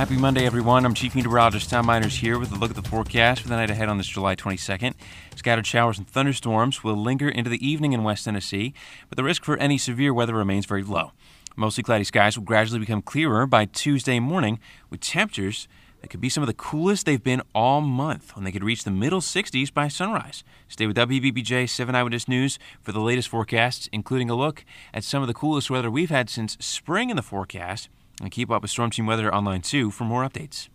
Happy Monday, everyone. I'm Chief Meteorologist Tom Meiners here with a look at the forecast for the night ahead on this July 22nd. Scattered showers and thunderstorms will linger into the evening in West Tennessee, but the risk for any severe weather remains very low. Mostly cloudy skies will gradually become clearer by Tuesday morning, with temperatures that could be some of the coolest they've been all month when they could reach the middle 60s by sunrise. Stay with WBBJ 7 Eyewitness News for the latest forecasts, including a look at some of the coolest weather we've had since spring in the forecast and keep up with Storm Team Weather online too for more updates.